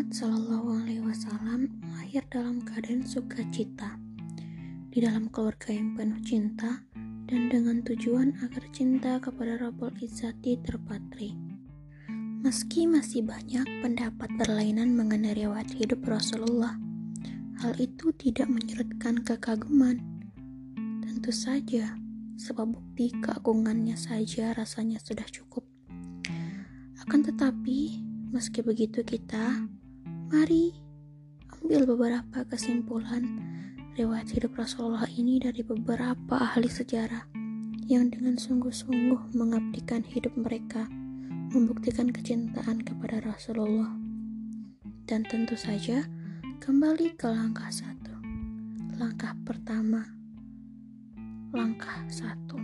Muhammad Sallallahu Alaihi Wasallam lahir dalam keadaan sukacita, di dalam keluarga yang penuh cinta, dan dengan tujuan agar cinta kepada Rabbul Izzati terpatri. Meski masih banyak pendapat berlainan mengenai riwayat hidup Rasulullah, hal itu tidak menyurutkan kekaguman. Tentu saja, sebab bukti keagungannya saja rasanya sudah cukup. Akan tetapi, Meski begitu kita, mari ambil beberapa kesimpulan riwayat hidup Rasulullah ini dari beberapa ahli sejarah yang dengan sungguh-sungguh mengabdikan hidup mereka membuktikan kecintaan kepada Rasulullah. Dan tentu saja kembali ke langkah satu. Langkah pertama. Langkah satu.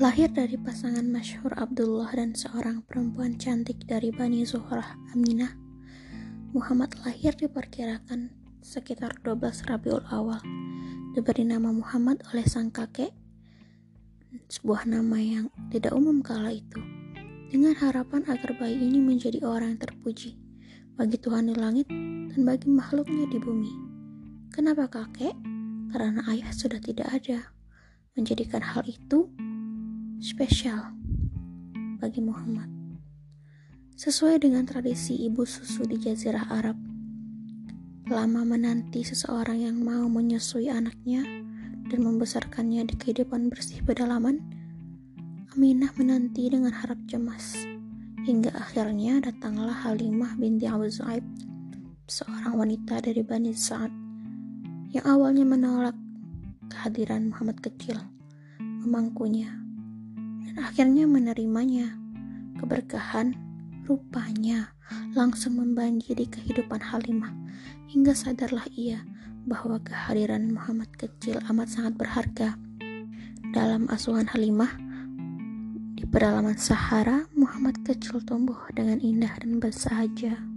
Lahir dari pasangan masyhur Abdullah dan seorang perempuan cantik dari Bani Zuhrah Aminah, Muhammad lahir diperkirakan sekitar 12 Rabiul Awal. Diberi nama Muhammad oleh sang kakek, sebuah nama yang tidak umum kala itu, dengan harapan agar bayi ini menjadi orang yang terpuji bagi Tuhan di langit dan bagi makhluknya di bumi. Kenapa kakek? Karena ayah sudah tidak ada. Menjadikan hal itu spesial bagi Muhammad. Sesuai dengan tradisi ibu susu di Jazirah Arab, lama menanti seseorang yang mau menyusui anaknya dan membesarkannya di kehidupan bersih pedalaman, Aminah menanti dengan harap cemas. Hingga akhirnya datanglah Halimah binti Abu Zaid, seorang wanita dari Bani Sa'ad, yang awalnya menolak kehadiran Muhammad kecil, memangkunya akhirnya menerimanya. Keberkahan rupanya langsung membanjiri kehidupan Halimah hingga sadarlah ia bahwa kehadiran Muhammad kecil amat sangat berharga. Dalam asuhan Halimah, di pedalaman Sahara, Muhammad kecil tumbuh dengan indah dan bersahaja.